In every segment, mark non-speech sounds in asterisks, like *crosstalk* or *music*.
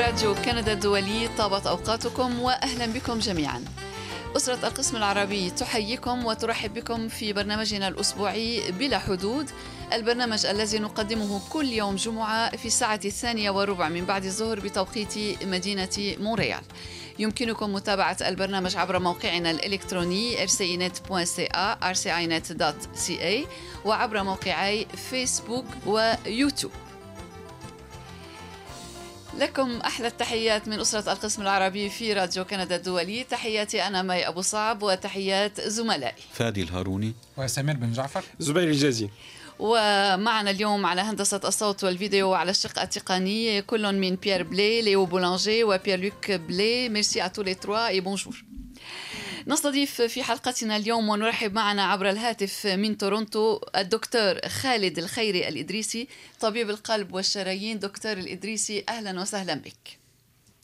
راديو كندا الدولي طابت أوقاتكم وأهلا بكم جميعا. أسرة القسم العربي تحييكم وترحب بكم في برنامجنا الأسبوعي بلا حدود البرنامج الذي نقدمه كل يوم جمعة في الساعة الثانية وربع من بعد الظهر بتوقيت مدينة مونريال. يمكنكم متابعة البرنامج عبر موقعنا الإلكتروني rcinet.ca rcinet.ca وعبر موقعي فيسبوك ويوتيوب لكم أحلى التحيات من أسرة القسم العربي في راديو كندا الدولي. تحياتي أنا مي أبو صعب وتحيات زملائي. فادي الهاروني. وسمير بن جعفر. زبير الجازي. ومعنا اليوم على هندسة الصوت والفيديو وعلى الشق التقني كل من بيير بلي ليو بولانجي وبيير لوك بلي. merci à tous les trois et bonjour. نستضيف في حلقتنا اليوم ونرحب معنا عبر الهاتف من تورونتو الدكتور خالد الخيري الإدريسي طبيب القلب والشرايين. دكتور الإدريسي أهلا وسهلا بك.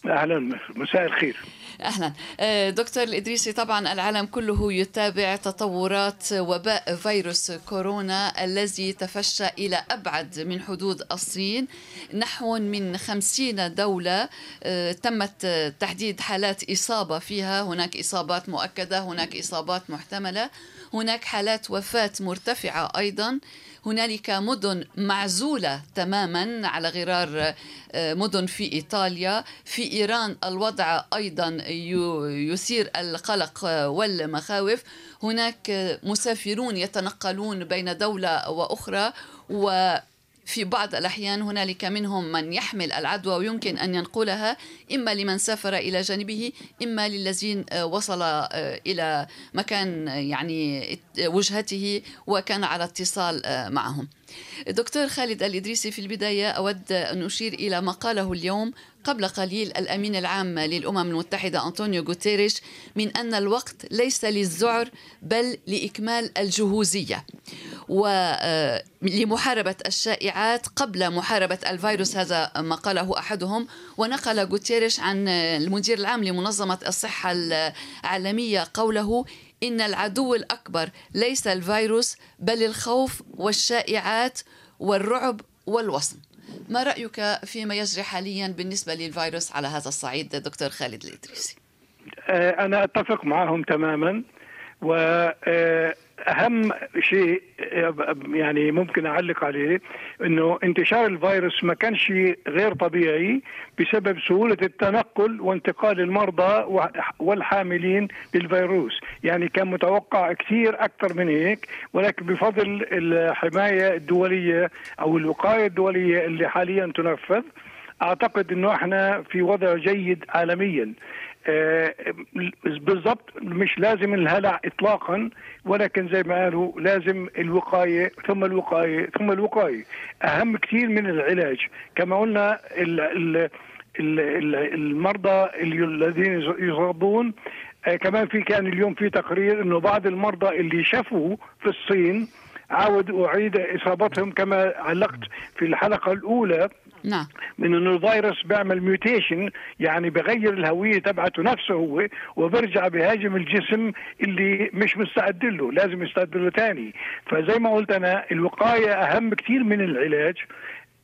أهلا مساء الخير. أهلا. آه، دكتور الادريسي طبعا العالم كله يتابع تطورات وباء فيروس كورونا الذي تفشى إلى أبعد من حدود الصين. نحو من خمسين دولة آه، تمت تحديد حالات إصابة فيها. هناك إصابات مؤكدة هناك إصابات محتملة. هناك حالات وفاة مرتفعة أيضا. هنالك مدن معزولة تماما على غرار آه، مدن في إيطاليا. في إيران الوضع أيضا يثير القلق والمخاوف. هناك مسافرون يتنقلون بين دولة وأخرى و في بعض الأحيان هنالك منهم من يحمل العدوى ويمكن أن ينقلها إما لمن سافر إلى جانبه إما للذين آه، وصل آه، إلى مكان يعني وجهته وكان على اتصال آه، معهم. دكتور خالد الإدريسي في البداية أود أن أشير إلى ما قاله اليوم قبل قليل الأمين العام للأمم المتحدة أنطونيو غوتيريش من أن الوقت ليس للذعر بل لإكمال الجهوزية ولمحاربة الشائعات قبل محاربة الفيروس هذا ما قاله أحدهم. ونقل غوتيريش عن المدير العام لمنظمة الصحة العالمية قوله إن العدو الأكبر ليس الفيروس بل الخوف والشائعات والرعب والوصم ما رأيك فيما يجري حاليا بالنسبة للفيروس على هذا الصعيد دكتور خالد الإدريسي؟ آه، أنا أتفق معهم تماما و آه، أهم شيء يعني ممكن أعلق عليه إنه انتشار الفيروس ما كانش غير طبيعي بسبب سهولة التنقل وانتقال المرضى والحاملين للفيروس. يعني كان متوقع كثير أكثر من هيك ولكن بفضل الحماية الدولية أو الوقاية الدولية اللي حاليا تنفذ أعتقد إنه إحنا في وضع جيد عالميا. آه، بالضبط مش لازم الهلع اطلاقا ولكن زي ما قالوا لازم الوقاية ثم الوقاية ثم الوقاية. أهم كثير من العلاج. كما قلنا ال ال المرضى الذين يصابون آه، كمان في كان اليوم في تقرير إنه بعض المرضى اللي شافوا في الصين عاود أعيد إصابتهم كما علقت في الحلقة الأولى نعم. من إنه الفيروس بيعمل ميوتيشن يعني بغير الهوية تبعته نفسه هو وبرجع بهاجم الجسم اللي مش مستعد له لازم يستعد له ثاني فزي ما قلت أنا الوقاية أهم كثير من العلاج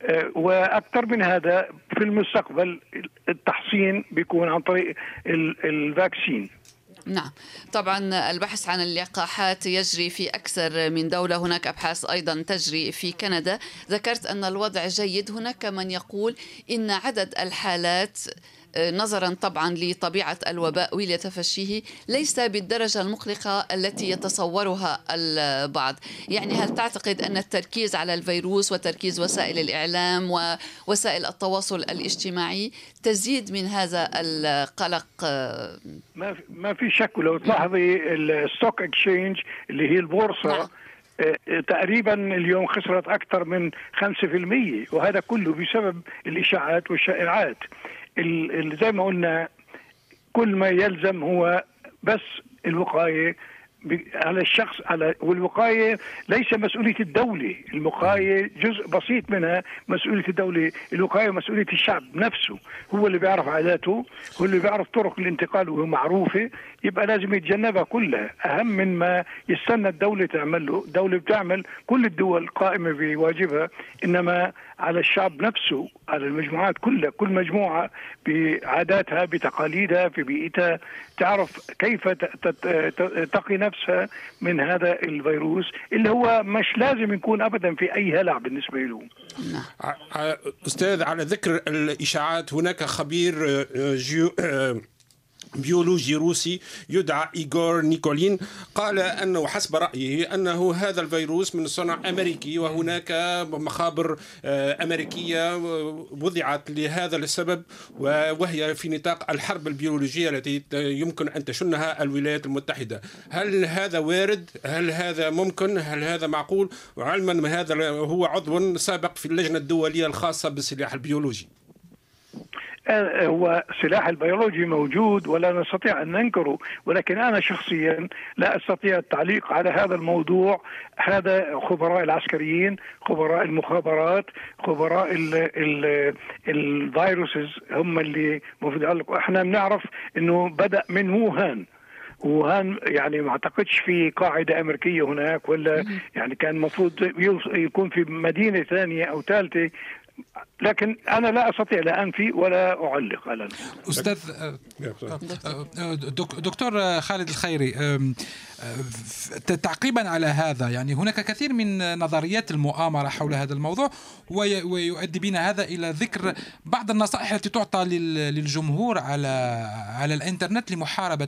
آه، وأكثر من هذا في المستقبل التحصين بيكون عن طريق الفاكسين نعم. طبعا البحث عن اللقاحات يجري في أكثر من دولة. هناك أبحاث أيضا تجري في كندا. ذكرت أن الوضع جيد. هناك من يقول إن عدد الحالات نظرا طبعا لطبيعة الوباء ولتفشيه ليس بالدرجة المقلقة التي يتصورها البعض، يعني هل تعتقد أن التركيز على الفيروس وتركيز وسائل الإعلام ووسائل التواصل الاجتماعي تزيد من هذا القلق؟ ما ما في شك ولو تلاحظي ال stock exchange اللي هي البورصة نعم. آه، تقريبا اليوم خسرت أكثر من 5% وهذا كله بسبب الإشاعات والشائعات زي ما قلنا كل ما يلزم هو بس الوقاية على الشخص على والوقاية ليس مسؤولية الدولة، الوقاية جزء بسيط منها مسؤولية الدولة، الوقاية مسؤولية الشعب نفسه، هو اللي بيعرف عاداته، هو اللي بيعرف طرق الانتقال وهي معروفة، يبقى لازم يتجنبها كلها، أهم من ما يستنى الدولة تعمل له، الدولة بتعمل كل الدول قائمة بواجبها، إنما على الشعب نفسه على المجموعات كلها. كل مجموعة بعاداتها بتقاليدها في بيئتها تعرف كيف تقي نفسها من هذا الفيروس اللي هو مش لازم يكون أبدا في أي هلع بالنسبة له. نعم. أستاذ على ذكر الإشاعات هناك خبير آه، جيو آه، بيولوجي روسي يدعى إيغور نيكولين قال أنه حسب رأيه أنه هذا الفيروس من صنع أمريكي وهناك مخابر آه، أمريكية وضعت لهذا السبب وهي في نطاق الحرب البيولوجية التي يمكن أن تشنها الولايات المتحدة هل هذا وارد؟ هل هذا ممكن؟ هل هذا معقول؟ وعلما هذا هو عضو سابق في اللجنة الدولية الخاصة بالسلاح البيولوجي هو سلاح البيولوجي موجود ولا نستطيع أن ننكره ولكن أنا شخصيا لا أستطيع التعليق على هذا الموضوع. هذا خبراء العسكريين خبراء المخابرات خبراء الفيروسز هم اللي المفروض إحنا بنعرف إنه بدأ من ووهان. وهان يعني ما أعتقدش في قاعدة أمريكية هناك ولا يعني كان المفروض يكون في مدينة ثانية أو ثالثة لكن أنا لا أستطيع لا أنفي ولا أعلق على أستاذ دكتور خالد الخيري تعقيبا على هذا يعني هناك كثير من نظريات المؤامرة حول هذا الموضوع ويؤدي بنا هذا إلى ذكر بعض النصائح التي تعطى للجمهور على على الإنترنت لمحاربة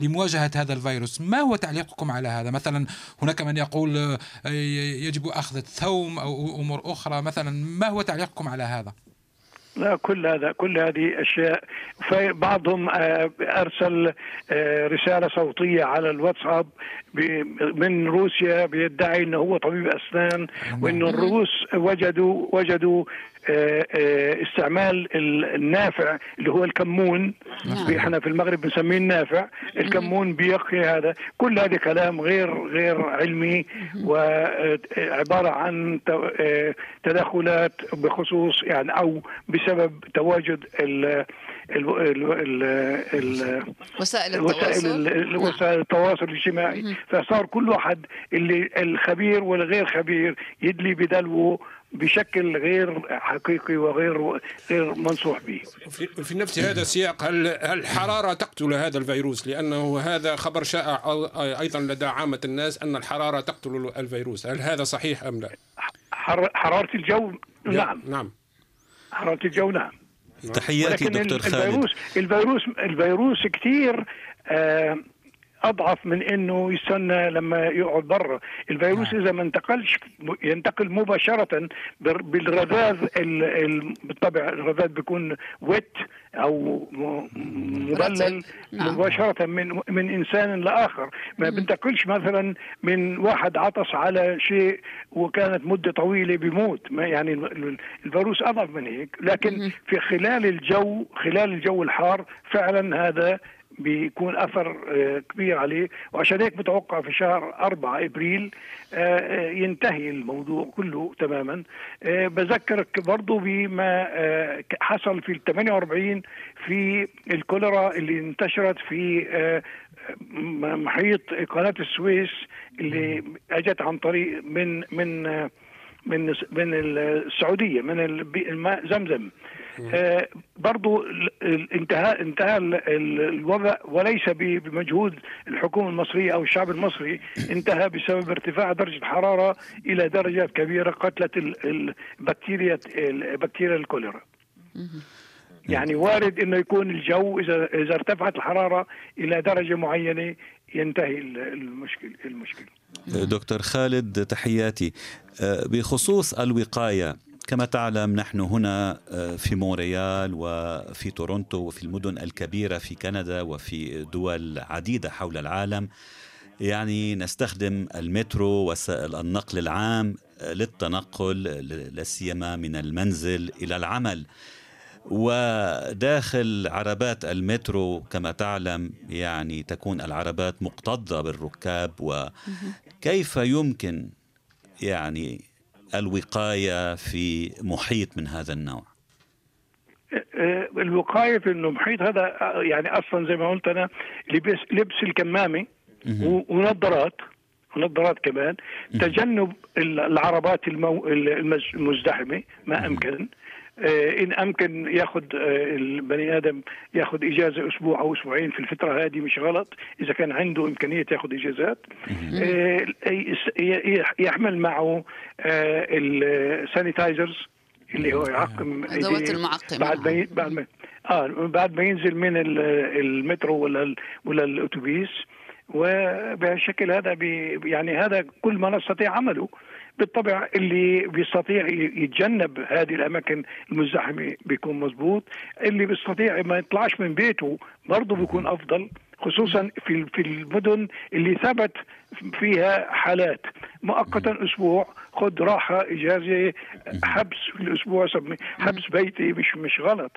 لمواجهة هذا الفيروس. ما هو تعليقكم على هذا؟ مثلا هناك من يقول يجب أخذ الثوم أو أمور أخرى مثلا ما هو تعليقكم على هذا؟ لا كل هذا كل هذه أشياء. بعضهم آه، أرسل آه، رسالة صوتية على الواتساب من روسيا بيدعي إنه هو طبيب أسنان وإنه الروس وجدوا وجدوا استعمال النافع اللي هو الكمون. نعم. إحنا في المغرب بنسميه النافع. الكمون بيقي هذا. كل هذا كلام غير غير علمي وعباره عن تدخلات بخصوص يعني أو بسبب تواجد ال وسائل التواصل. وسائل التواصل الاجتماعي. فصار كل واحد اللي الخبير والغير خبير يدلي بدلوه بشكل غير حقيقي وغير غير منصوح به. في, في نفس هذا السياق هل الحراره تقتل هذا الفيروس؟ لأنه هذا خبر شائع أيضا لدى عامة الناس أن الحرارة تقتل الفيروس، هل هذا صحيح أم لا؟ حرارة الجو نعم نعم حرارة الجو نعم تحياتي دكتور خالد الفيروس الفيروس الفيروس كثير آه أضعف من إنه يستنى لما يقعد برا. الفيروس نعم. إذا ما انتقلش ينتقل مباشرة بالرذاذ بالطبع الرذاذ بيكون ويت أو مبلل نعم. مباشرة من من إنسان لآخر. ما بينتقلش مثلا من واحد عطس على شيء وكانت مدة طويلة بيموت. ما يعني الفيروس أضعف من هيك. لكن في خلال الجو خلال الجو الحار فعلا هذا بيكون أثر آه، كبير عليه. وعشان هيك متوقع في شهر 4 إبريل آه، آه، ينتهي الموضوع كله تماما. بذكرك برضه بما حصل في ال 48 في الكوليرا اللي انتشرت في محيط قناة السويس اللي أجت عن طريق من من من من السعودية من الماء زمزم. برضو انتهى انتهى الوضع وليس بمجهود الحكومة المصرية أو الشعب المصري انتهى بسبب ارتفاع درجة الحرارة إلى درجات كبيرة قتلت البكتيريا بكتيريا الكوليرا. يعني وارد إنه يكون الجو اذا إذا ارتفعت الحرارة إلى درجة معينة ينتهي المشكل المشكلة دكتور خالد تحياتي. آه، بخصوص الوقاية كما تعلم نحن هنا آه، في مونريال وفي تورونتو وفي المدن الكبيرة في كندا وفي دول عديدة حول العالم. يعني نستخدم المترو وسائل النقل العام آه، للتنقل لا سيما من المنزل إلى العمل. وداخل عربات المترو كما تعلم يعني تكون العربات مكتظة بالركاب. وكيف يمكن يعني الوقاية في محيط من هذا النوع؟ آه، الوقاية في المحيط هذا آه، يعني أصلا زي ما قلت أنا لبس لبس الكمامة ونظارات ونظارات كمان تجنب ال- العربات المو... المزدحمة ما أمكن. إن أمكن ياخذ آه، البني آدم ياخذ إجازة أسبوع أو أسبوعين في الفترة هذه مش غلط. إذا كان عنده إمكانية ياخذ إجازات. آه، يحمل معه السانيتايزرز اللي هو يعقم أدوات إيديه المعقمة. بعد ما بعد ما آه بعد ما ينزل من ال- المترو ولا ال- ولا الأتوبيس. وبهالشكل هذا بي يعني هذا كل ما نستطيع عمله. بالطبع اللي بيستطيع يتجنب هذه الأماكن المزدحمة بيكون مزبوط اللي بيستطيع ما يطلعش من بيته برضه بيكون أفضل خصوصا في في المدن اللي ثبت فيها حالات. مؤقتا أسبوع خذ راحة إجازة حبس في الأسبوع سمي حبس بيتي مش مش غلط.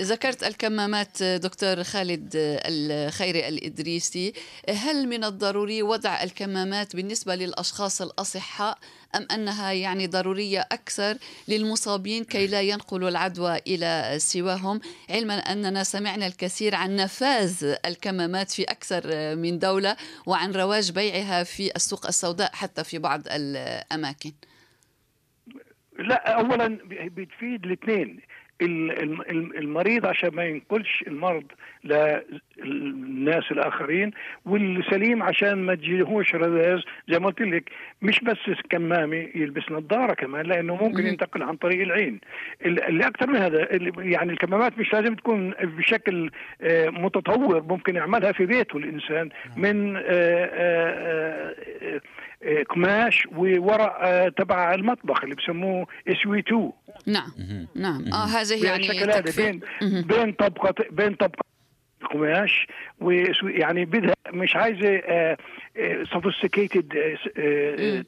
ذكرت الكمامات دكتور خالد الخيري الإدريسي. هل من الضروري وضع الكمامات بالنسبة للأشخاص الأصحاء أم أنها يعني ضرورية أكثر للمصابين كي لا ينقلوا العدوى إلى سواهم؟ علما أننا سمعنا الكثير عن نفاذ الكمامات في أكثر من دولة وعن رواج بيعها في السوق السوداء حتى في بعض الأماكن. لا اولا بتفيد الاثنين. المريض عشان ما ينقلش المرض للناس الآخرين والسليم عشان ما تجيهوش رذاذ. زي ما قلت لك مش بس كمامه يلبس نظارة كمان لأنه ممكن ينتقل عن طريق العين. اللي أكثر من هذا يعني الكمامات مش لازم تكون بشكل متطور ممكن يعملها في بيته الإنسان من قماش وورق تبع المطبخ اللي بسموه اس وي 2 نعم نعم. آه هذه يعني بين بين طبقة بين طبقة قماش ويعني بدها مش عايزة sophisticated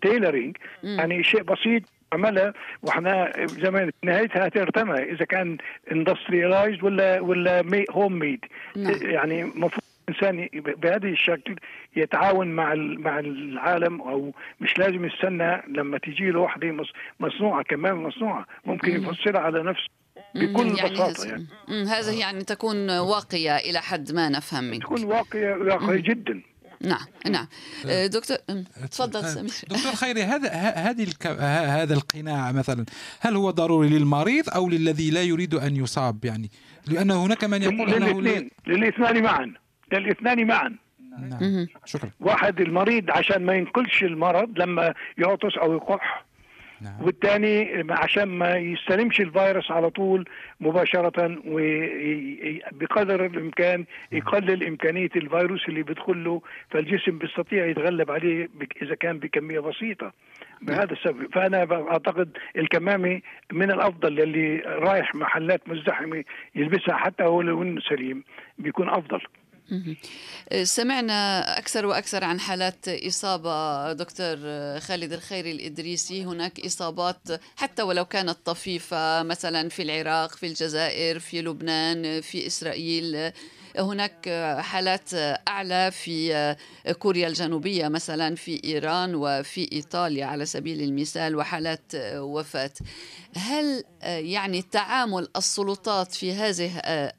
tailoring يعني شيء بسيط عملها وإحنا زمان نهايتها ترتمى إذا كان industrialized ولا ولا home made نعم. يعني المفروض الإنسان بهذه الشكل يتعاون مع مع العالم أو مش لازم يستنى لما تجي له وحده مصنوعة كمان مصنوعة. ممكن يفصلها على نفسه بكل يعني بساطة هذا- يعني. مم، هذا يعني تكون واقية إلى حد ما نفهم منك. تكون واقعي واقعي جدا. نعم نعم. آه، دكتور مم، تفضل. دكتور خيري *laughs* هذا هذه هذا القناع مثلا هل هو ضروري للمريض أو للذي لا يريد أن يصاب يعني؟ لأن هناك من يقول أنه لا- للاثنين للاثنين معا. للاثنين معا. نعم. شكرا. واحد المريض عشان ما ينقلش المرض لما يعطس أو يكح نعم. والثاني عشان ما يستلمش الفيروس على طول مباشرة وبقدر الإمكان يقلل إمكانية الفيروس اللي بيدخل له فالجسم بيستطيع يتغلب عليه إذا كان بكمية بسيطة. بهذا السبب. فأنا أعتقد الكمامة من الأفضل اللي رايح محلات مزدحمة يلبسها حتى هو لو إنه سليم بيكون أفضل. سمعنا أكثر وأكثر عن حالات إصابة دكتور خالد الخيري الإدريسي. هناك إصابات حتى ولو كانت طفيفة مثلا في العراق في الجزائر في لبنان في إسرائيل. هناك حالات أعلى في كوريا الجنوبية مثلا في إيران وفي إيطاليا على سبيل المثال وحالات وفاة. هل يعني تعامل السلطات في هذه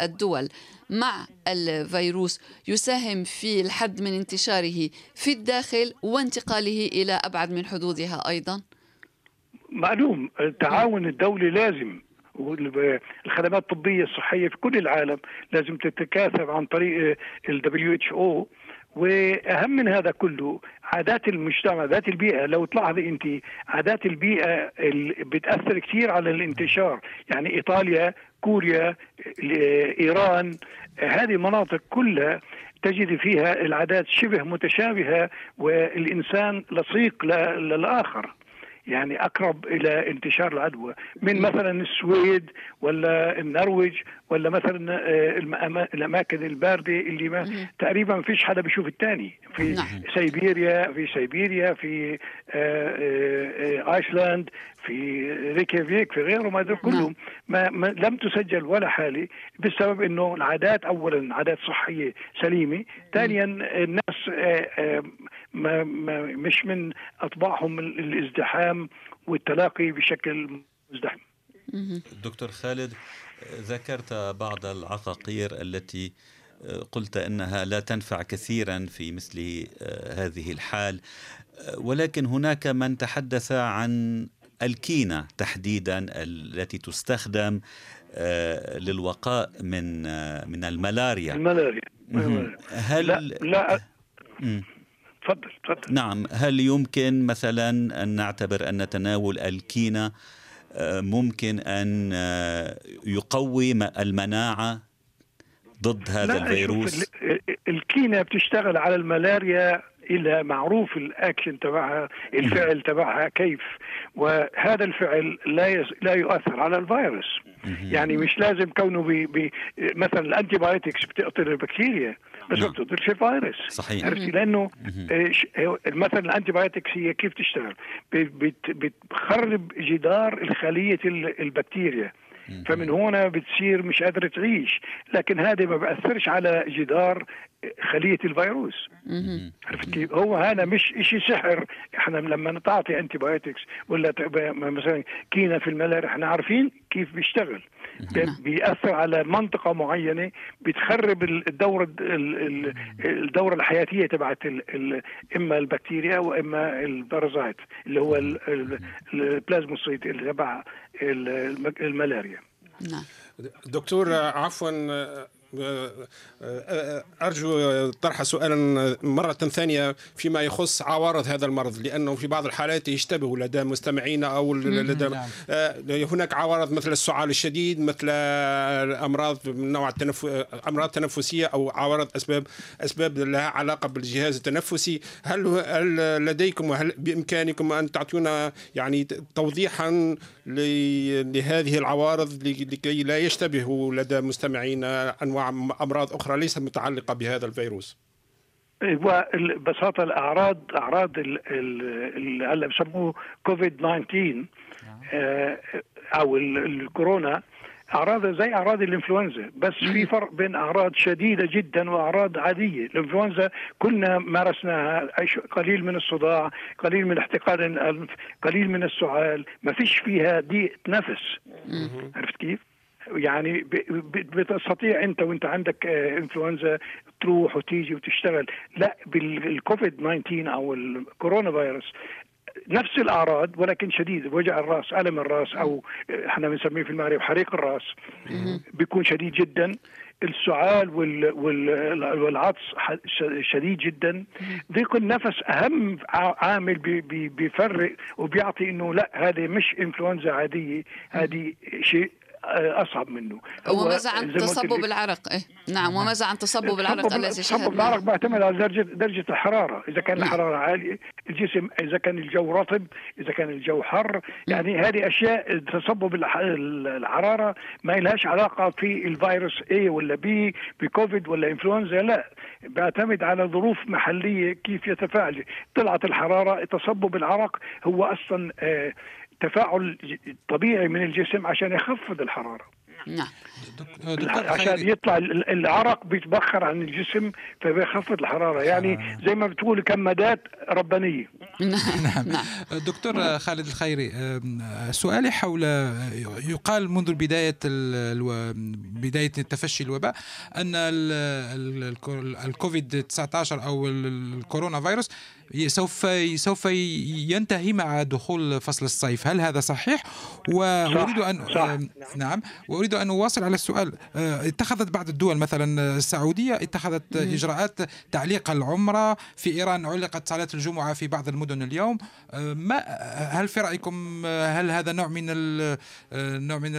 الدول مع الفيروس يساهم في الحد من انتشاره في الداخل وانتقاله إلى أبعد من حدودها أيضا؟ معلوم التعاون الدولي لازم والخدمات الطبية الصحية في كل العالم لازم تتكاثف عن طريق ال WHO وأهم من هذا كله عادات المجتمع ذات البيئة. لو تلاحظي أنت عادات البيئة بتأثر كثير على الانتشار. يعني إيطاليا كوريا إيران هذه المناطق كلها تجد فيها العادات شبه متشابهة والإنسان لصيق للآخر. يعني أقرب إلى انتشار العدوى. من مثلا السويد ولا النرويج ولا مثلا الأماكن الباردة اللي ما تقريبا ما فيش حدا بيشوف الثاني في نعم. سيبيريا في سيبيريا في آيسلاند في ريكيافيك في غيره ما نعم. كلهم ما, ما لم تسجل ولا حالة بسبب إنه العادات اولا عادات صحية سليمة. ثانيا الناس آه، آه، ما ما مش من أطباعهم الازدحام والتلاقي بشكل مزدحم. دكتور خالد ذكرت بعض العقاقير التي قلت إنها لا تنفع كثيرا في مثل هذه الحال. ولكن هناك من تحدث عن الكينة تحديدا التي تستخدم للوقاء من من الملاريا. الملاريا. هل لا, لا تفضل تفضل. نعم. هل يمكن مثلا أن نعتبر أن تناول الكينة ممكن أن يقوي المناعة ضد هذا الفيروس؟ الكينه بتشتغل على الملاريا إلى معروف الأكشن تبعها الفعل تبعها كيف. وهذا الفعل لا لا يؤثر على الفيروس. يعني مش لازم كونه بي بي مثلا ال antibiotics بتقتل البكتيريا. بس ما بتقتلش الفيروس صحيح. عرفتي؟ لأنه مثلا ال antibiotics هي كيف تشتغل؟ بتخرب جدار الخلية البكتيريا. فمن هنا بتصير مش قادرة تعيش. لكن هذا ما بأثرش على جدار خلية الفيروس. عرفت كيف؟ هو هذا مش شيء سحر. إحنا لما نعطي antibiotics ولا مثلا كينا في الملاريا إحنا عارفين كيف بيشتغل. بيأثر على منطقة معينة بتخرب الدورة الدورة الحياتية تبعت إما البكتيريا وإما ال parasite اللي هو ال plasmocyte اللي تبع الملاريا. نعم. دكتور عفوا أرجو طرح سؤالا مرة ثانية فيما يخص عوارض هذا المرض لأنه في بعض الحالات يشتبه لدى مستمعينا أو لدى نعم. هناك عوارض مثل السعال الشديد مثل أمراض من نوع التنف... أمراض تنفسية أو عوارض أسباب أسباب لها علاقة بالجهاز التنفسي هل هل لديكم وهل بإمكانكم أن تعطونا يعني توضيحا لهذه العوارض لكي لا يشتبه لدى مستمعينا أنواع أمراض أخرى ليست متعلقة بهذا الفيروس. ببساطة الأعراض أعراض اللي هلا بسموه كوفيد 19 أو الكورونا اعراضها زي أعراض الإنفلونزا. بس في فرق بين أعراض شديدة جدا وأعراض عادية. الإنفلونزا كلنا مارسناها. قليل من الصداع قليل من احتقان الأنف قليل من السعال. ما فيش فيها ضيق نفس. عرفت كيف؟ يعني بتستطيع انت وانت عندك انفلونزا تروح وتيجي وتشتغل. لا بالكوفيد 19 أو الكورونا فيروس نفس الأعراض ولكن شديد. وجع الرأس ألم الرأس أو إحنا بنسميه في المغرب حريق الرأس. بيكون شديد جدا. السعال وال وال والعطس شديد جدا. ضيق النفس أهم عامل بي بي بيفرق وبيعطي إنه لا هذه مش انفلونزا عادية. هذه شيء أصعب منه. وماذا عن تصبب العرق؟ إيه؟ نعم وماذا عن تصبب العرق الذي تصبب العرق بيعتمد على درجه درجة الحرارة. إذا كان الحرارة عالية الجسم إذا كان الجو رطب إذا كان الجو حر يعني هذه أشياء تصبب الحرارة ما لهاش علاقة في الفيروس A ولا B بكوفيد ولا إنفلونزا لا. بيعتمد على ظروف محلية كيف يتفاعل. طلعت الحرارة تصبب العرق هو أصلا آه تفاعل طبيعي من الجسم عشان يخفض الحرارة. نعم. عشان يطلع العرق بيتبخر عن الجسم فبيخفض الحرارة. يعني زي ما بتقول كمادات ربانية. نعم. نعم. دكتور خالد الخيري سؤالي حول يقال منذ بداية بداية تفشي الوباء أن الكوفيد 19 أو الكورونا فيروس سوف سوف ينتهي مع دخول فصل الصيف. هل هذا صحيح؟ وأريد ان صح. نعم. وأريد أن أواصل على السؤال. اتخذت بعض الدول مثلا السعودية اتخذت إجراءات تعليق العمرة في إيران علقت صلاه الجمعة في بعض المدن اليوم. ما هل في رأيكم هل هذا نوع من نوع من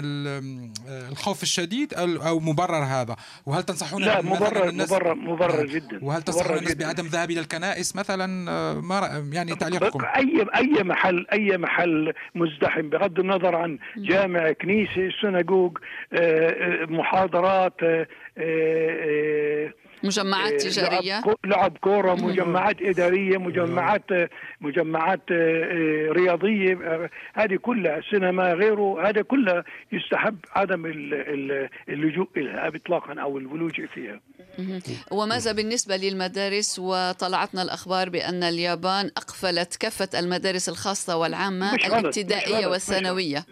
الخوف الشديد أو مبرر هذا؟ وهل تنصحون لا مبرر مبرر مبرر جدا. وهل تنصحون الناس بعدم الذهاب إلى الكنائس مثلا؟ ما يعني تعليقكم؟ أي أي محل أي محل مزدحم بغض النظر عن جامع كنيسة سنغوغ محاضرات مجمعات تجارية؟ لعب, لعب كورة مجمعات إدارية مجمعات مجمعات رياضية هذه كلها سينما غيره هذا كلها يستحب عدم اللجوء إليها اطلاقا أو الولوج فيها. وماذا بالنسبة للمدارس؟ وطلعتنا الأخبار بأن اليابان أقفلت كافة المدارس الخاصة والعامة الابتدائية والثانوية.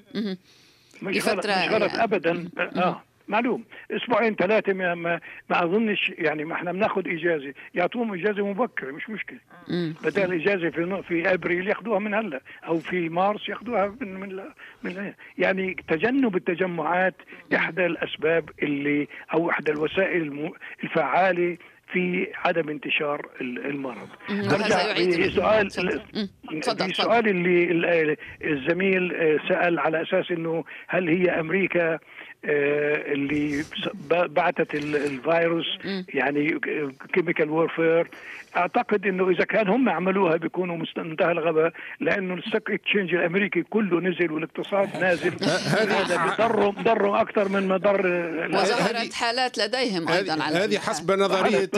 مش غلط مش غلط يعني. ابدا. آه. معلوم. أسبوعين ثلاثة ما, ما, ما أظنش يعني ما إحنا بناخذ إجازة. يعطوهم إجازة مبكرة مش مشكلة. بدل الاجازه في في أبريل ياخذوها من هلا أو في مارس ياخذوها من من, من يعني تجنب التجمعات إحدى الأسباب اللي أو إحدى الوسائل الفعالة في عدم انتشار المرض. برجع في سؤال في سؤال اللي الزميل سأل على أساس أنه هل هي أمريكا آه، اللي بعثت الفيروس يعني chemical warfare أعتقد إنه إذا كان هم عملوها بيكونوا منتهى الغباء لأنه ال stock exchange الأمريكي كله نزل والاقتصاد *laughs* نازل. هذا بضرهم بضرهم أكثر من ما ضر وظهرت حالات لديهم أيضا على هذه حسب نظريه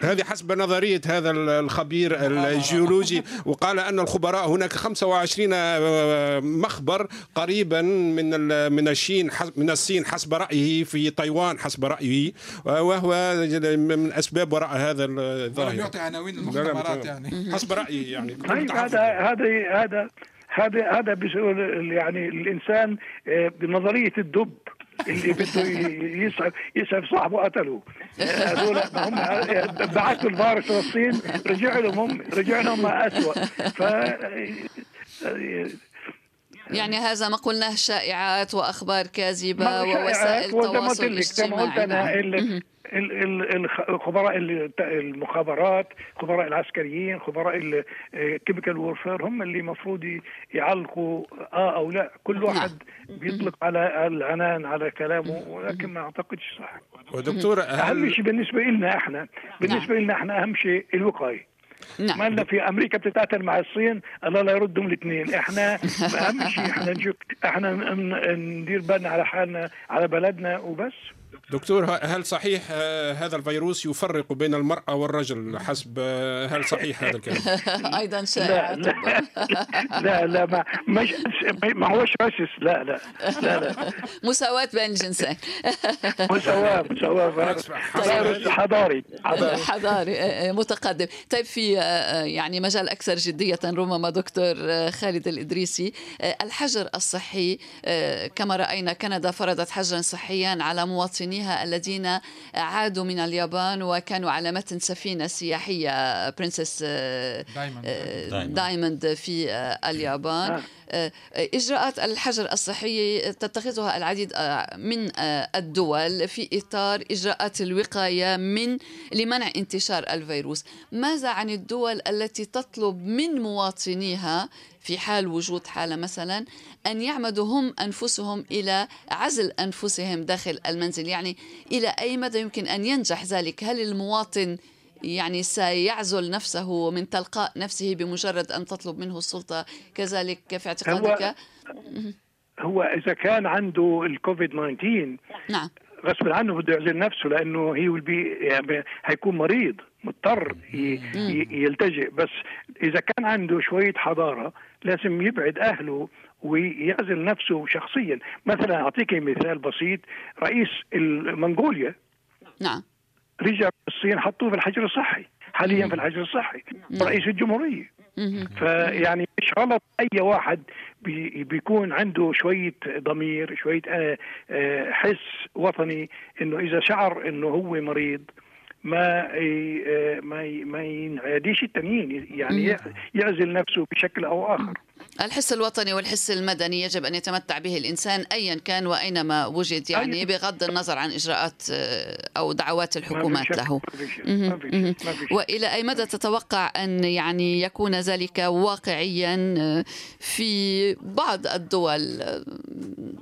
هذه حسب نظرية هذا الخبير الجيولوجي وقال أن الخبراء هناك 25 آه، مخبر قريبا من من الصين من الصين حسب رأيه في تايوان حسب رأيه وهو من أسباب وراء هذا الظاهرة يعطي عناوين المختبرات يعني. *laughs* حسب رأيي يعني. طيب هذا هذا هذا هذا هذا يعني الإنسان آه، بنظرية الدب اللي بده يسعف يسعف صاحبه قتله هذول هم بعثوا الفارس للصين رجع لهم هم رجع لهم اسوء ف يعني هذا ما قلناه شائعات وأخبار كاذبة ووسائل التواصل الاجتماعي. الخبراء المخابرات خبراء العسكريين خبراء ال chemical warfare هم اللي المفروض يعلقوا آه أو لا. كل. واحد بيطلق على العنان على كلامه ولكن ما أعتقدش صح. ودكتور أهم شيء بالنسبة لنا إحنا بالنسبة نعم. لنا إحنا أهم شيء الوقاية. نعم. ما في أمريكا بتتقاتل مع الصين الله لا يردهم الاثنين. إحنا *laughs* أهم شيء إحنا نشوف إحنا ندير بالنا على حالنا على بلدنا وبس. دكتور هل صحيح آه، هذا الفيروس يفرق بين المرأة والرجل حسب آه، هل صحيح هذا الكلام؟ *laughs* أيضا شائع. لا لا, *laughs* لا لا ما مش ما هوش راسس لا لا لا لا. *laughs* مساواة بين الجنسين مساواة مساواة. طيب. حضاري حضاري. حضاري آه، متقدم. طيب في يعني مجال أكثر جدية ربما دكتور خالد الإدريسي الحجر الصحي كما رأينا كندا فرضت حجرا صحيا على مواطنيها مواطنيها الذين عادوا من اليابان وكانوا على متن سفينة سياحية برنسس دايموند في اليابان. إجراءات الحجر الصحي تتخذها العديد من الدول في إطار إجراءات الوقاية من لمنع انتشار الفيروس. ماذا عن الدول التي تطلب من مواطنيها في حال وجود حالة مثلا أن يعمدوا هم أنفسهم إلى عزل أنفسهم داخل المنزل. يعني إلى أي مدى يمكن أن ينجح ذلك؟ هل المواطن يعني سيعزل نفسه من تلقاء نفسه بمجرد أن تطلب منه السلطة كذلك في اعتقادك؟ هو, هو إذا كان عنده الكوفيد 19 نعم. غصب عنه بده يعزل نفسه لأنه هي بي يعني هيكون مريض مضطر يلتجئ. بس إذا كان عنده شوية حضارة لازم يبعد أهله ويعزل نفسه شخصيا. مثلا أعطيك مثال بسيط رئيس منغوليا نعم. رجع الصين حطوه في الحجر الصحي حاليا في الحجر الصحي نعم. رئيس الجمهورية. فيعني مش غلط أي واحد بي بيكون عنده شوية ضمير شوية آه، آه، حس وطني إنه إذا شعر إنه هو مريض ما ما ما ينعاديش التانيين يعني يعزل نفسه بشكل أو آخر. الحس الوطني والحس المدني يجب أن يتمتع به الإنسان ايا كان وأينما وجد يعني بغض النظر عن إجراءات آه، أو دعوات الحكومات له. وإلى أي مدى تتوقع أن يعني يكون ذلك واقعيا آه، في بعض الدول آه،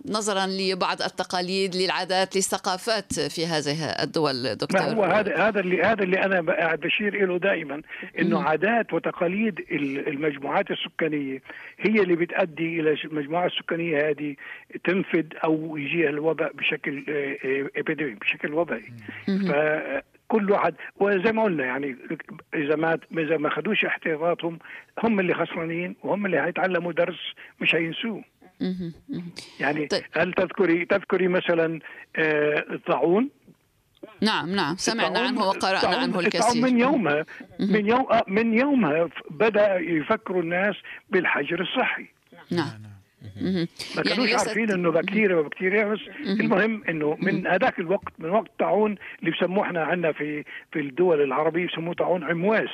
نظرا لبعض التقاليد للعادات للثقافات في هذه الدول دكتور؟ ما هو هذا هذا اللي هذا اللي أنا بشير له دائما إنه عادات وتقاليد المجموعات السكانية هي اللي بتؤدي إلى المجموعة السكانية هذه تنفد أو يجيها الوباء بشكل ابيديمي بشكل وبائي كل واحد وزي ما قلنا يعني إذا ما إذا ما خدوش احتياطاتهم هم اللي خسرانين وهم اللي هيتعلموا درس مش هينسوه. يعني طيب. هل تذكري تذكري مثلا آه، الطاعون؟ نعم نعم. سمعنا عنه وقرأنا عنه الكثير. من يومها من يوم آه، من يومها ف- بدأ يفكروا الناس بالحجر الصحي. نعم. مهم. ما يعني كانوش ليست- عارفين إنه بكتيريا وبكتيريا بس المهم إنه من هذاك الوقت من وقت الطاعون اللي بسموه إحنا عندنا في في الدول العربية بسموه طاعون عمواس.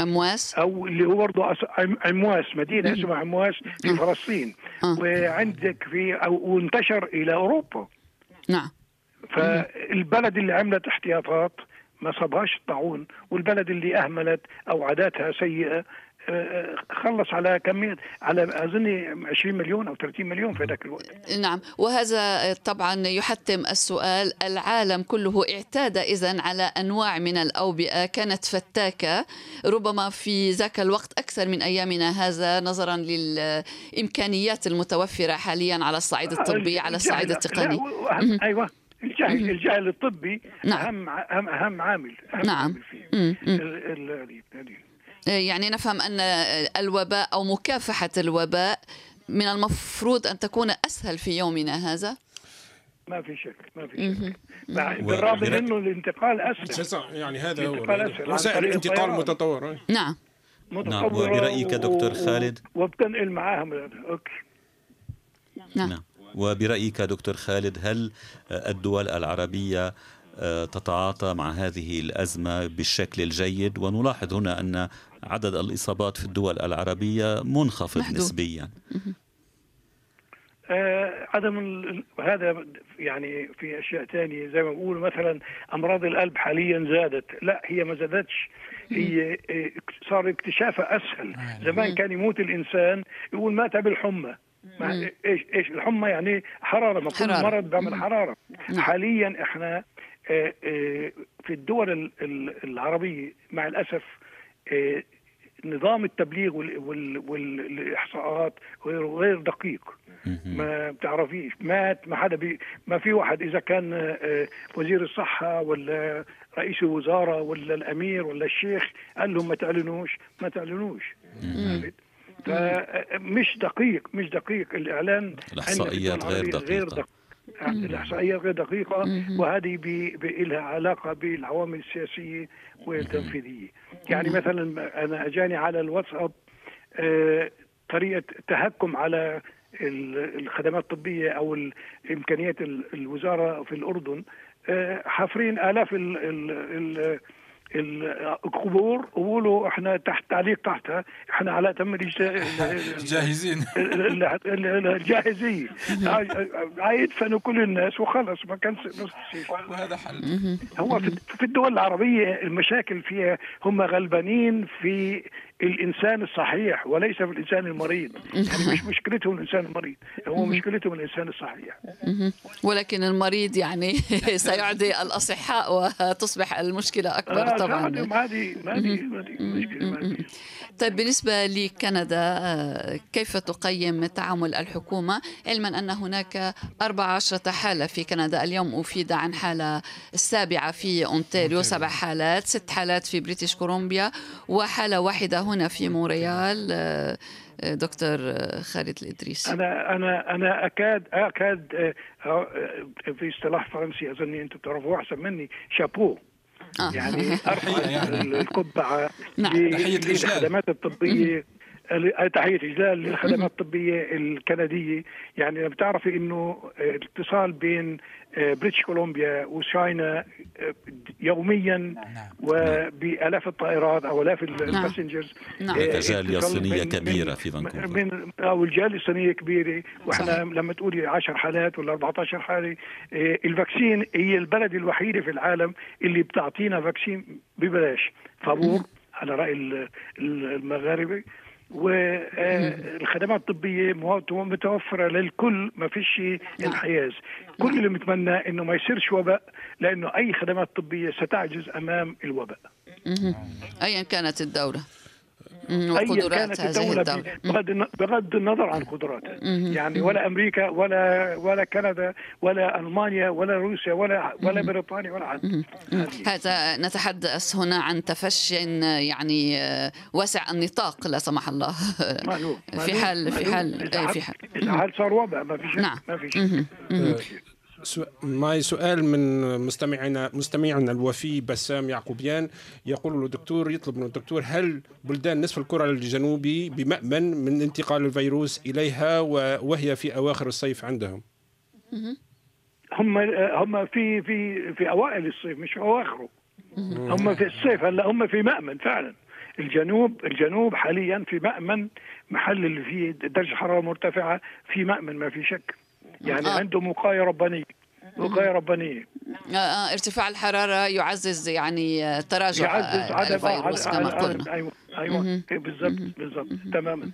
أمواس أو اللي هو برضه عمواس مدينة اسمها عمواس في فلسطين آه. وعندك في أو وانتشر إلى أوروبا. نعم. فالبلد اللي عملت احتياطات ما صابهاش الطاعون والبلد اللي أهملت أو عاداتها سيئة آه، خلص على كميه على أظن 20 مليون أو 30 مليون في ذاك الوقت. نعم وهذا طبعا يحتم السؤال. العالم كله اعتاد إذا على أنواع من الأوبئة كانت فتاكة. ربما في ذاك الوقت أكثر من أيامنا هذا نظرا للإمكانيات المتوفرة حاليا على الصعيد الطبي على الصعيد التقني. أيوه. الجهل الجهل الطبي نعم. أهم اهم أهم عامل أهم نعم. عامل فيه. هذه. يعني نفهم أن الوباء أو مكافحة الوباء من المفروض أن تكون أسهل في يومنا هذا؟ ما في شك ما في شك. بالرغم أنه الانتقال أسهل. يعني هذا هو الانتقال أسهل. عن وسائل الانتقال أي. نعم. متطورة وبرأيك و- دكتور خالد؟ وبتنقل معاهم أوكي. نعم. نعم. وبرأيك دكتور خالد هل الدول العربية آه، تتعاطى مع هذه الأزمة بالشكل الجيد؟ ونلاحظ هنا أن عدد الإصابات في الدول العربية منخفض محدود. نسبيا. آه عدم ال- هذا يعني في أشياء ثانية زي ما بقول مثلا أمراض القلب حاليا زادت. لا هي ما زادتش. هي آه، صار اكتشافها أسهل. زمان كان يموت الإنسان يقول مات بالحمى. إيش إيش الحمى يعني حرارة ما كل. مرض بيعمل حرارة. حاليا إحنا آه، آه، في الدول ال- ال- العربية مع الأسف آه، نظام التبليغ وال- وال- والإحصاءات غير غير دقيق. ما بتعرفيش مات ما حدا بي ما في واحد إذا كان وزير الصحة ولا رئيس الوزارة ولا الأمير ولا الشيخ قال لهم ما تعلنوش ما تعلنوش؟ فمش دقيق مش دقيق الإعلان. في غير الدول العربية دقيقة. الإحصائيات غير دقيقة وهذه بي بي لها علاقة بالعوامل السياسية والتنفيذية. يعني مثلا أنا أجاني على الواتساب آه، طريقة تهكم على ال- الخدمات الطبية أو ال- إمكانيات ال- الوزارة في الأردن. آه، حافرين آلاف ال- ال- ال- القبور وقولوا إحنا تحت تعليق تحتها إحنا على تم *laughs* جاهزين ال- ال- ال- الجاهزيه يدفنوا كل الناس وخلص ما كان بس وهذا حل. هو في في الدول العربية المشاكل فيها هم غلبانين في الإنسان الصحيح وليس في الإنسان المريض. يعني مش *laughs* مشكلتهم الإنسان المريض هو مشكلتهم الإنسان الصحيح. ولكن المريض يعني *laughs* سيعدي الأصحاء وتصبح المشكلة أكبر آه، طبعا. ما ما ما. طيب بالنسبة لكندا كيف تقيم تعامل الحكومة؟ علما أن هناك 14 حالة في كندا اليوم أفيد عن حالة السابعة في أونتاريو. سبع حالات ست حالات في بريتش كولومبيا وحالة واحدة هنا في مونريال آه، آه، دكتور آه، خالد الإدريسي أنا أنا أنا أكاد أكاد آه، آه، في اصطلاح فرنسي اظن أنتم بتعرفوه أحسن مني شابو. يعني *laughs* ارفع يعني. القبعة نعم. للخدمات الطبية ال- تحية إجلال للخدمات الطبية الكندية. يعني لما بتعرفي إنه آه، الاتصال بين آه، بريتش كولومبيا و China آه، يوميا وبالاف الطائرات أو ألاف ال passengers نعم. آه، جالية اتصال صينية من- كبيرة في فانكوفر. من أو الجاليه الصينيه كبيرة. وإحنا صحيح. لما تقولي 10 حالات ولا 14 حالة آه، ال vaccine هي البلد الوحيدة في العالم اللي بتعطينا vaccine ببلاش. فابور على رأي ال- ال- المغاربة. والخدمات الطبية متوفرة للكل ما فيش انحياز. كل اللي متمنى إنه ما يصيرش وباء لأنه أي خدمات طبية ستعجز أمام الوباء. أيا كانت الدولة اي كانت الدولة بغض بغض النظر عن قدراتها يعني ولا أمريكا ولا ولا كندا ولا ألمانيا ولا روسيا ولا ولا بريطانيا ولا حد هذا نتحدث هنا عن تفشي يعني واسع النطاق لا سمح الله. *laughs* في حال في حال في حال. في حال صار وباء ما في شيء نعم. ما في شيء. معي سؤال من مستمعنا مستمعنا الوفي بسام يعقوبيان. يقول له الدكتور يطلب من الدكتور هل بلدان نصف الكرة الجنوبي بمأمن من انتقال الفيروس إليها وهي في أواخر الصيف عندهم؟ هم هم في في في أوائل الصيف مش أواخره. هم في الصيف هلا هم في مأمن فعلا. الجنوب الجنوب حاليا في مأمن محل اللي فيه درجة حرارة مرتفعة في مأمن ما في شك. يعني آه. عنده وقايه ربانية. وقايه ربانية. آه آه ارتفاع الحرارة يعزز يعني آه، تراجع يعزز عدد الفيروس كما قلنا. أيوه أيوه. بالضبط بالضبط تماما.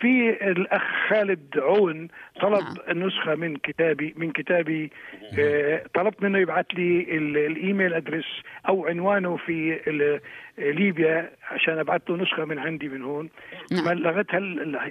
في الأخ خالد عون طلب نعم. نسخه من كتابي من كتابي آه، طلبت منه يبعث لي ال email address أو عنوانه في ليبيا عشان أبعث له نسخة من عندي من هون. نعم. لغتها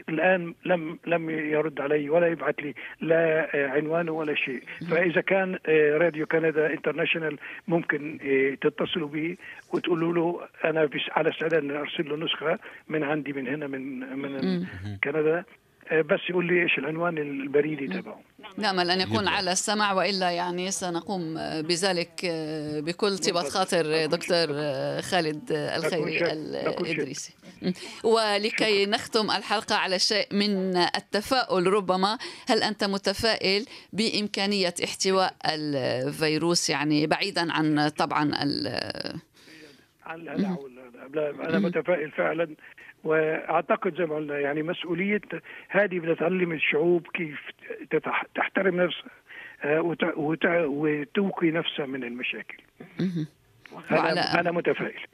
الآن لم لم يرد علي ولا يبعث لي لا عنوانه ولا شيء. فإذا كان آه، راديو كندا international ممكن آه، تتصلوا به وتقولوا له أنا على استعداد أرسل له نسخة من عندي من هنا من من كندا. آه، بس يقول لي إيش العنوان البريدي تبعه. نأمل أن يكون على السمع وإلا يعني سنقوم بذلك آه، بكل طيبه خاطر دكتور آه، خالد الخيري الادريسي *laughs* ولكي نختم الحلقة على شيء من التفاؤل. ربما هل أنت متفائل بإمكانية احتواء الفيروس؟ يعني بعيدا عن طبعا ال أنا متفائل فعلا. وأعتقد زي ما قلنا يعني مسؤولية هذه بدها تعلم الشعوب كيف تحترم نفسها آه، وتوقي نفسها من المشاكل. وعلى أنا متفائل.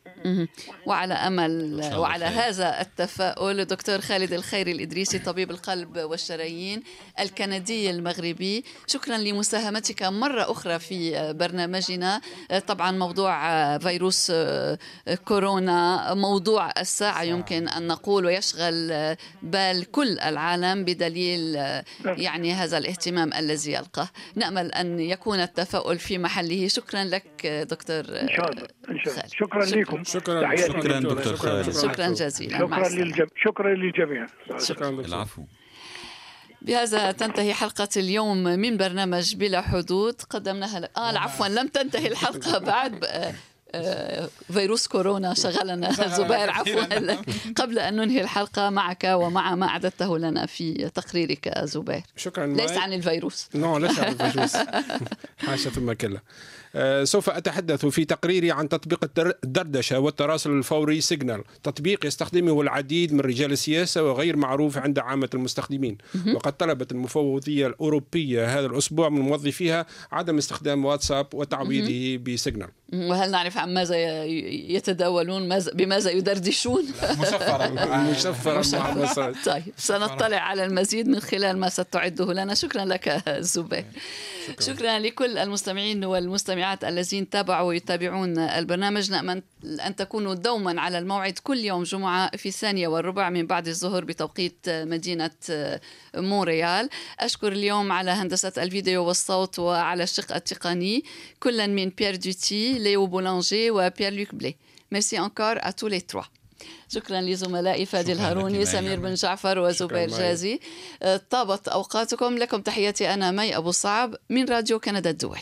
وعلى أمل وعلى هذا التفاؤل دكتور خالد الخيري الإدريسي طبيب القلب والشرايين الكندي المغربي. شكرا لمساهمتك مرة أخرى في برنامجنا. طبعا موضوع فيروس كورونا موضوع الساعة يمكن أن نقول ويشغل بال كل العالم بدليل يعني هذا الاهتمام الذي يلقاه. نأمل أن يكون التفاؤل في محله. شكرا لك دكتور إن شاء الله إن شاء الله. شكرا لكم شكرا. شكرا دكتور خالد. شكرا. جزيلا. شكرا للجميع شكرا للجميع. شكرا العفو. بهذا تنتهي حلقة اليوم من برنامج بلا حدود. قدمناها آه عفوا لم تنتهي الحلقة *laughs* بعد. آه، فيروس كورونا شغلنا. زبير عفوا. *laughs* قبل أن ننهي الحلقة معك ومع ما أعددته لنا في تقريرك زبير. شكرا ليس عن الفيروس. no ليس عن الفيروس. *laughs* حاشا ثم كلا. آه، سوف أتحدث في تقريري عن تطبيق الدردشة والتراسل الفوري سيجنال تطبيق يستخدمه العديد من رجال السياسة وغير معروف عند عامة المستخدمين. وقد طلبت المفوضية الأوروبية هذا الأسبوع من موظفيها عدم استخدام واتساب وتعويضه بسيجنال وهل نعرف عن ماذا يتداولون؟ ماذا بماذا يدردشون؟ مشفرا. *laughs* مشفرا طيب سنطلع على المزيد من خلال ما ستعده لنا. شكرا لك زبير. شكرا. شكرا لكل المستمعين والمستمعات الذين تابعوا ويتابعون البرنامج. نأمل أن تكونوا دوما على الموعد كل يوم جمعة في الثانية والربع من بعد الظهر بتوقيت مدينة مونريال. أشكر اليوم على هندسة الفيديو والصوت وعلى الشق التقني. كلا من بيير دوتي ليو بولانجي وبيير لوك بلي merci à tous les trois شكرا لزملائي فادي الهاروني سمير بن جعفر وزبير جازي. طابت أوقاتكم لكم تحياتي أنا مي أبو صعب من راديو كندا الدولي.